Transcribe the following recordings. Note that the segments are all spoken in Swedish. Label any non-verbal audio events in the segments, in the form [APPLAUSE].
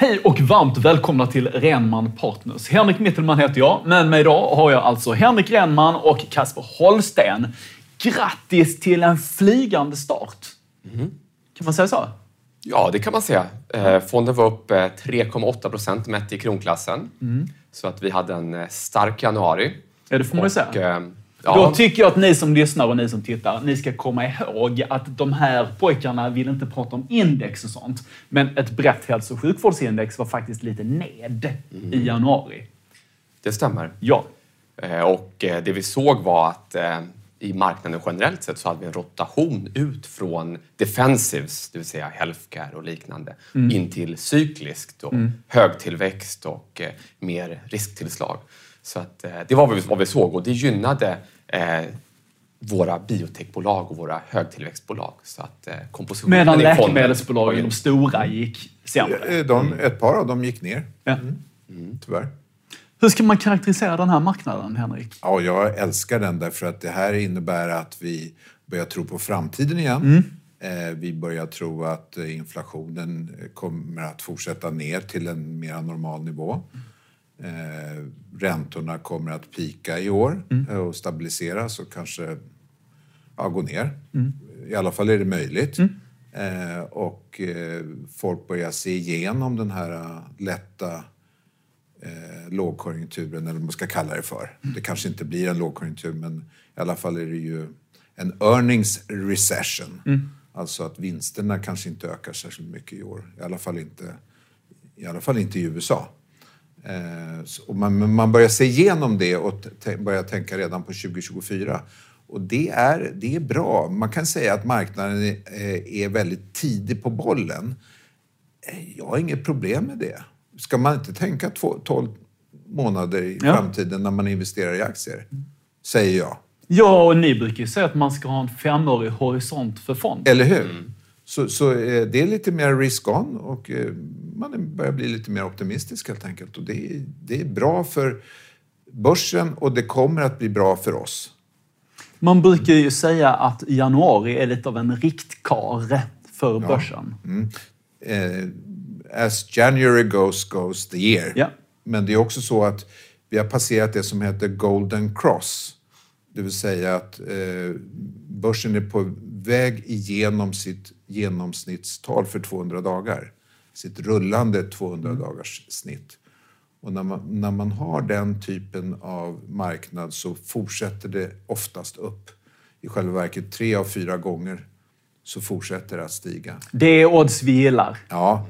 Hej och varmt välkomna till Renman Partners. Henrik Mittelman heter jag. Med mig idag har jag alltså Henrik Renman och Kasper Holsten. Grattis till en flygande start! Mm. Kan man säga så? Ja, det kan man säga. Eh, Fonden var upp eh, 3,8 procent mätt i kronklassen. Så att vi hade en eh, stark januari. Ja, det får man ju säga. Eh, Då ja, tycker jag att ni som lyssnar och ni som tittar, ni ska komma ihåg att de här pojkarna vill inte prata om index och sånt. Men ett brett hälso och sjukvårdsindex var faktiskt lite ned i januari. det stämmer. Ja. Eh, Och eh, det vi såg var att eh, i marknaden generellt sett så hade vi en rotation ut från defensives, det vill säga healthcare och liknande, in till cykliskt och högtillväxt och eh, mer risktillslag. Så att, eh, det var vad vi, vad vi såg och det gynnade eh, våra biotechbolag och våra högtillväxtbolag. Så att eh, kompositionen Medan läkemedelsbolagen, de stora, gick sämre. Eh, De, ett par av dem gick ner, Ja. tyvärr. Hur ska man karaktärisera den här marknaden, Henrik? Ja, jag älskar den därför att det här innebär att vi börjar tro på framtiden igen. Eh, Vi börjar tro att eh, inflationen eh, kommer att fortsätta ner till en mer normal nivå. Räntorna kommer att pika i år eh, och stabiliseras och kanske ja, gå ner. I alla fall är det möjligt. Eh, och folk börjar se igenom den här lätta eh, lågkonjunkturen, eller vad man ska kalla det för. Det kanske inte blir en lågkonjunktur, men i alla fall är det ju en earnings recession. Alltså att vinsterna kanske inte ökar särskilt mycket i år. I alla fall inte i, alla fall inte i USA. Eh, så- och man, man börjar se igenom det och börjar tänka redan på 2024. Och det är, det är bra. Man kan säga att marknaden är, eh, är väldigt tidig på bollen. Eh, Jag har inget problem med det. Ska man inte tänka två, 12 månader i Ja. framtiden när man investerar i aktier? Säger jag. Ja, och ni brukar ju säga att man ska ha en femårig horisont för fonden. Eller hur? Så, så eh, det är lite mer risk-on och eh, man börjar bli lite mer optimistisk helt enkelt. Och det, är, det är bra för börsen och det kommer att bli bra för oss. Man brukar ju säga att januari är lite av en riktkare för börsen. Eh, as January goes, goes the year. Ja. Men det är också så att vi har passerat det som heter golden cross. Det vill säga att eh, börsen är på väg igenom sitt genomsnittstal för 200 dagar. Sitt rullande 200 dagars snitt. Och när man, när man har den typen av marknad så fortsätter det oftast upp. I själva verket tre av fyra gånger så fortsätter det att stiga. Det är odds vi gillar. Ja.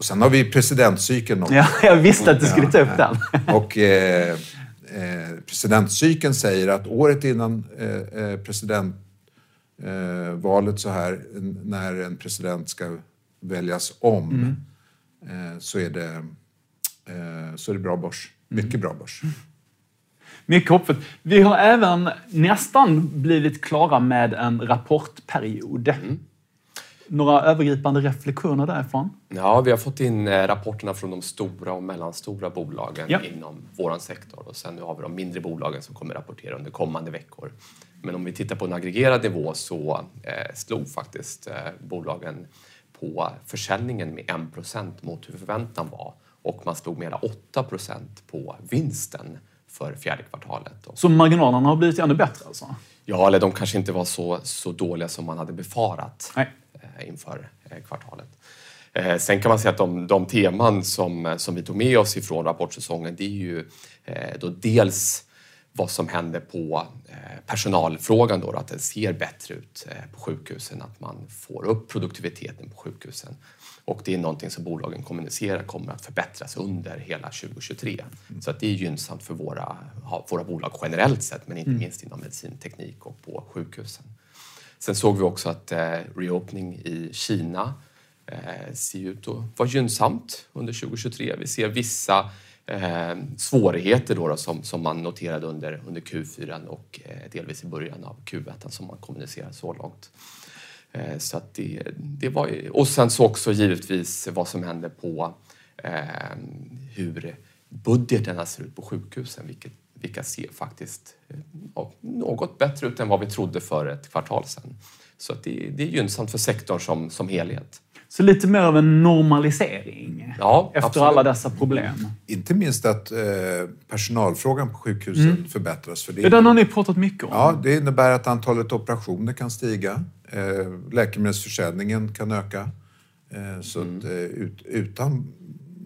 Och sen har vi presidentcykeln också. Ja, jag visste att du skulle ta upp den. [LAUGHS] Och eh, eh, presidentcykeln säger att året innan eh, eh, presidentvalet valet så här, när en president ska väljas om, eh, så, är det, eh, så är det bra börs. Mycket bra börs. Mycket hoppfullt. Vi har även nästan blivit klara med en rapportperiod. Några övergripande reflektioner därifrån? Ja, vi har fått in eh, rapporterna från de stora och mellanstora bolagen Ja. inom vår sektor och sen nu har vi de mindre bolagen som kommer rapportera under kommande veckor. Men om vi tittar på en aggregerad nivå så eh, slog faktiskt eh, bolagen på försäljningen med 1 mot hur förväntan var och man slog med hela 8% på vinsten för fjärde kvartalet. Så marginalerna har blivit ännu bättre alltså? Ja, eller de kanske inte var så, så dåliga som man hade befarat Nej. Eh, inför eh, kvartalet. Eh, sen kan man säga att de, de teman som, som vi tog med oss ifrån rapportsäsongen, det är ju då dels vad som händer på personalfrågan då, att det ser bättre ut på sjukhusen, att man får upp produktiviteten på sjukhusen. Och det är någonting som bolagen kommunicerar kommer att förbättras under hela 2023. Så att det är gynnsamt för våra, våra bolag generellt sett, men inte minst inom medicinteknik och på sjukhusen. Sen såg vi också att eh, reopening i Kina eh, ser ut att vara gynnsamt under 2023. Vi ser vissa eh, svårigheter då, då som, som man noterade under, under Q4 och eh, delvis i början av Q1 som man kommunicerar så långt. Eh, så att det, det var, och sen så också givetvis vad som händer på eh, hur budgeterna ser ut på sjukhusen, vilket, vilka ser faktiskt eh, ja, något bättre ut än vad vi trodde för ett kvartal sedan. Så att det, det är gynnsamt för sektorn som, som helhet. Så lite mer av en normalisering Ja, efter absolut. alla dessa problem. Inte minst att eh, personalfrågan på sjukhusen förbättras. För det, Ja, den har ni pratat mycket om. ja, det innebär att antalet operationer kan stiga. Eh, läkemedelsförsäljningen kan öka. Eh, så att, eh, ut, utan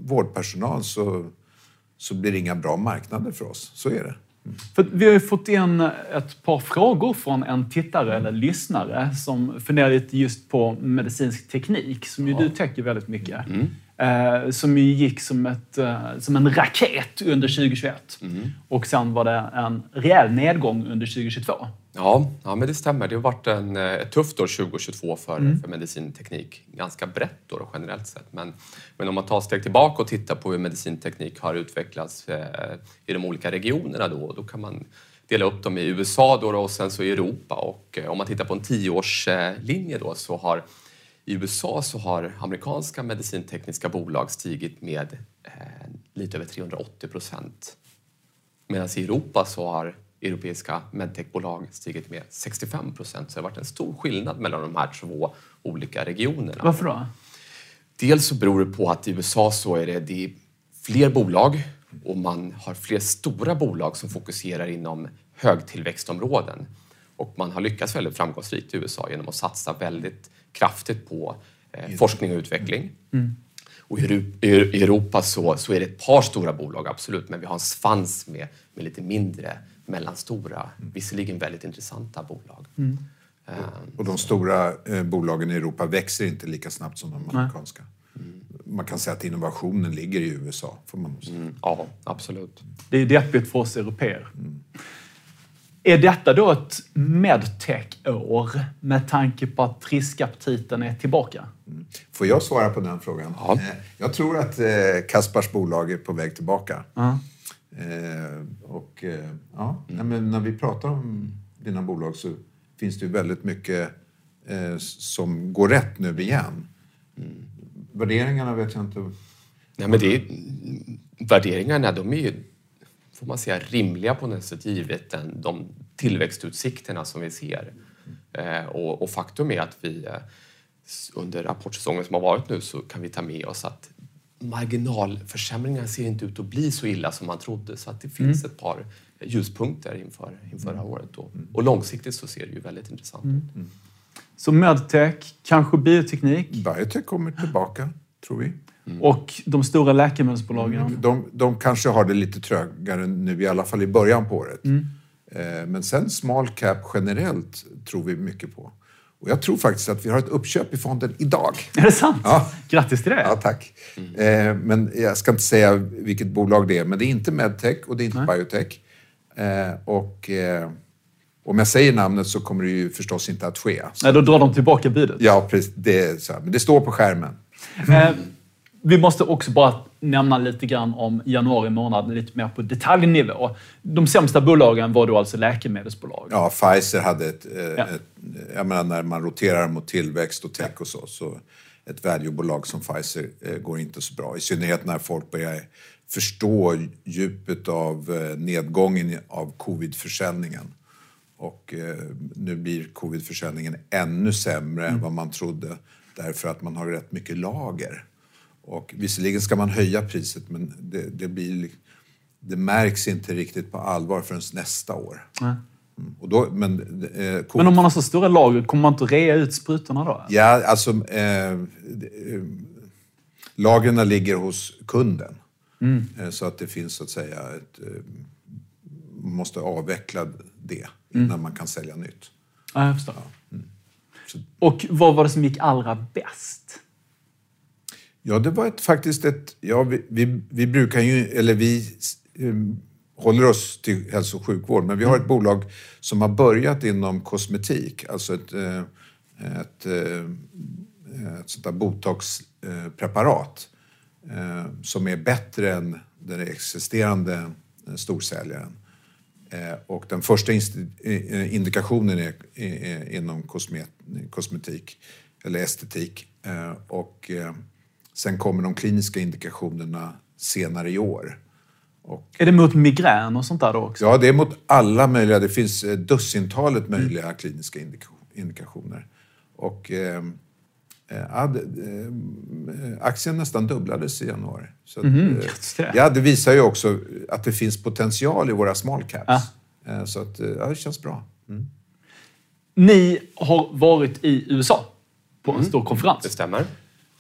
vårdpersonal så, så blir det inga bra marknader för oss. Så är det. För vi har ju fått in ett par frågor från en tittare eller lyssnare som funderar lite just på medicinsk teknik, som ju du täcker väldigt mycket. Eh, som ju gick som, ett, eh, som en raket under 2021. Och sen var det en rejäl nedgång under 2022. Ja, ja, men det stämmer. Det har varit en, eh, ett tufft år 2022 för, för medicinteknik. Ganska brett då, generellt sett. Men, men om man tar steg tillbaka och tittar på hur medicinteknik har utvecklats eh, i de olika regionerna då, då kan man dela upp dem i USA då, då och sen så i Europa. Och eh, om man tittar på en tioårslinje då så har i USA så har amerikanska medicintekniska bolag stigit med eh, lite över 380 procent. Medan i Europa så har europeiska medtechbolag stigit med 65 procent. Så det har varit en stor skillnad mellan de här två olika regionerna. Varför då? Dels så beror det på att i USA så är det, det är fler bolag och man har fler stora bolag som fokuserar inom högtillväxtområden. Och man har lyckats väldigt framgångsrikt i USA genom att satsa väldigt kraftigt på eh, forskning och utveckling. Och i Euro- i Europa så, så är det ett par stora bolag, absolut, men vi har en svans med, med lite mindre, mellanstora, visserligen väldigt intressanta bolag. Eh, Och de stora eh, bolagen i Europa växer inte lika snabbt som de amerikanska. Man kan säga att innovationen ligger i USA. Får man mm, ja, absolut. Det är deppigt för oss europeer. Är detta då ett medtech-år med tanke på att riskaptiten är tillbaka? Får jag svara på den frågan? Ja. Eh, Jag tror att eh, Kaspars bolag är på väg tillbaka. Ja. Eh, och eh, ja, nej, men när vi pratar om dina bolag så finns det ju väldigt mycket eh, som går rätt nu igen. Värderingarna vet jag inte. Nej, men det är, värderingarna de är ju, får man säga, rimliga på något sätt givet den, de tillväxtutsikterna som vi ser. Eh, och, och faktum är att vi eh, under rapportsäsongen som har varit nu så kan vi ta med oss att marginalförsämringarna ser inte ut att bli så illa som man trodde. Så att det finns ett par ljuspunkter inför, inför det här året. Då. Och långsiktigt så ser det ju väldigt intressant ut. Så medtech, kanske bioteknik Biotech kommer tillbaka, tror vi. och de stora läkemedelsbolagen. De, de kanske har det lite trögare nu, i alla fall i början på året. Eh, Men sen small cap generellt tror vi mycket på. Och jag tror faktiskt att vi har ett uppköp i fonden idag. Är det sant? Ja. Grattis till det! Ja, tack. Eh, men jag ska inte säga vilket bolag det är, men det är inte medtech och det är inte biotech. Eh, och eh, om jag säger namnet så kommer det ju förstås inte att ske. Så, Nej, då drar de tillbaka budet. ja, precis, det är så här. Men det står på skärmen. Eh, vi måste också bara nämna lite grann om januari månad, lite mer på detaljnivå. De sämsta bolagen var då alltså läkemedelsbolag. Ja, Pfizer hade ett, eh, Ja. ett... Jag menar, när man roterar mot tillväxt och tech och så, så ett valuebolag som Pfizer eh, går inte så bra. I synnerhet när folk börjar förstå djupet av eh, nedgången av covid-försäljningen. Och nu blir covid-försäljningen ännu sämre än vad man trodde därför att man har rätt mycket lager. Och visserligen ska man höja priset men det, det, blir, det märks inte riktigt på allvar förrän nästa år. Mm. Då, men, eh, Men om man har så stora lager, kommer man inte rea ut sprutorna då? Ja, alltså... Eh, eh, lagren ligger hos kunden. Eh, så att det finns så att säga ett... Eh, man måste avveckla det innan man kan sälja nytt. Ja, jag förstår. Och vad var det som gick allra bäst? Ja, det var ett, faktiskt ett... Ja, vi, vi, vi brukar ju... Eller vi eh, håller oss till hälso och sjukvård, men vi har ett bolag som har börjat inom kosmetik. Alltså ett, eh, ett, eh, ett sånt där botoxpreparat som är bättre än den existerande storsäljaren. Och den första indikationen är, inom kosmet, kosmetik eller estetik. Och sen kommer de kliniska indikationerna senare i år. Och, Är det mot migrän och sånt där då också? ja, det är mot alla möjliga. Det finns eh, dussintalet möjliga kliniska indika- indikationer. Och eh, Eh, ja, det, eh, aktien nästan dubblades i januari. Så att, just det. ja, det visar ju också att det finns potential i våra small caps. Ja. Så att, ja, det känns bra. Ni har varit i USA på en stor konferens. Det stämmer.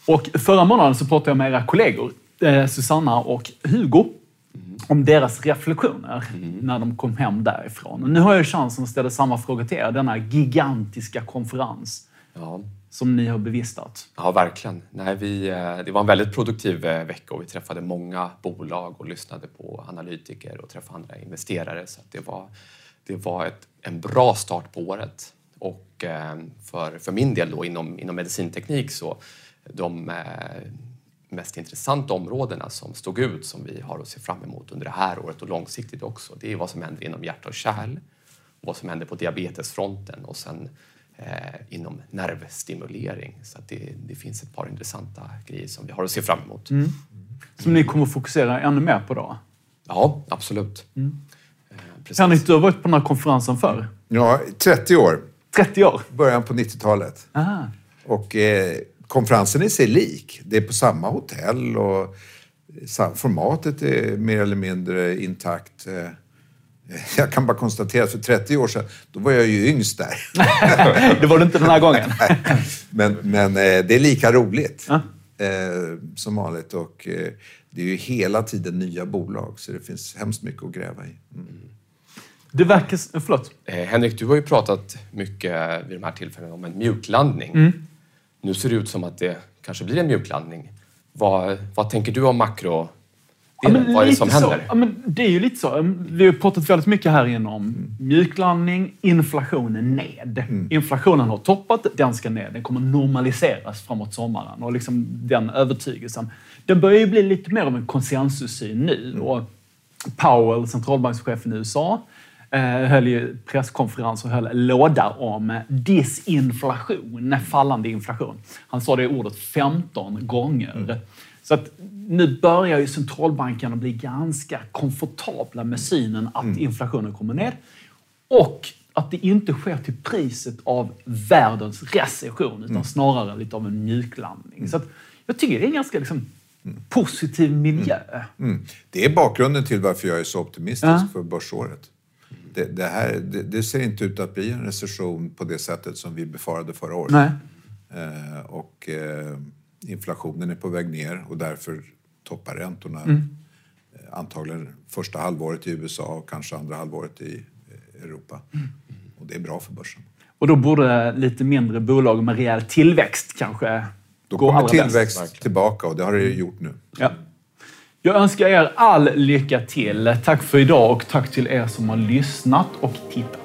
Och förra månaden så pratade jag med era kollegor, eh, Susanna och Hugo, om deras reflektioner när de kom hem därifrån. Och nu har jag chansen att ställa samma fråga till er. Denna gigantiska konferens Ja. som ni har bevistat. Ja, verkligen. Nej, vi, eh, det var en väldigt produktiv eh, vecka och vi träffade många bolag och lyssnade på analytiker och träffade andra investerare. Så det var, det var ett, en bra start på året. Och eh, för, för min del då inom, inom medicinteknik så de eh, mest intressanta områdena som stod ut som vi har att se fram emot under det här året och långsiktigt också, det är vad som händer inom hjärta och kärl, vad som händer på diabetesfronten och sen eh, inom nervstimulering. Så att det, det finns ett par intressanta grejer som vi har att se fram emot. Som ni kommer fokusera ännu mer på då. Ja, absolut. Eh, precis. Henrik, du har varit på den här konferensen förr. Ja, 30 år. 30 år. Början på 90-talet. Aha. Och eh, konferensen är sig lik. Det är på samma hotell och formatet är mer eller mindre intakt. Eh, [LAUGHS] Jag kan bara konstatera att för 30 år sedan, då var jag ju yngst där. [LAUGHS] Det var det inte den här [LAUGHS] gången. Men, men eh, det är lika roligt Ja. eh, som vanligt. Och det är ju hela tiden nya bolag, så det finns hemskt mycket att gräva i. Mm. Det verkar... Förlåt. Henrik, du har ju pratat mycket vid de här tillfällena om en mjuklandning. Mm. Nu ser det ut som att det kanske blir en mjuklandning. Vad, vad tänker du om makro? Ja, men vad är det lite som så. händer? Ja, men det är ju lite så. Vi har pratat väldigt mycket här inne om mjuklandning, inflationen ned. Inflationen har toppat, den ska ner. Den kommer normaliseras framåt sommaren. Och liksom den övertygelsen. Den börjar ju bli lite mer av en konsensussyn nu. Och Powell, centralbankschefen i USA, eh, höll ju presskonferens och höll låda om disinflation, fallande inflation. Han sa det ordet 15 gånger. Så att nu börjar ju centralbankerna bli ganska komfortabla med synen att inflationen kommer ner. Och att det inte sker till priset av världens recession, utan snarare lite av en mjuklandning. Så att jag tycker det är en ganska liksom, positiv miljö. Mm. Det är bakgrunden till varför jag är så optimistisk Ja. för börsåret. Det, det, här, det, det ser inte ut att bli en recession på det sättet som vi befarade förra året. Nej. Eh, och eh, inflationen är på väg ner och därför toppar räntorna Mm. eh, antagligen första halvåret i USA och kanske andra halvåret i eh, Europa. Mm. Och det är bra för börsen. Och då borde lite mindre bolag med rejäl tillväxt kanske Då gå kommer allra bäst. tillväxt tillbaka och det har det gjort nu. Ja. Jag önskar er all lycka till. Tack för idag och tack till er som har lyssnat och tittat.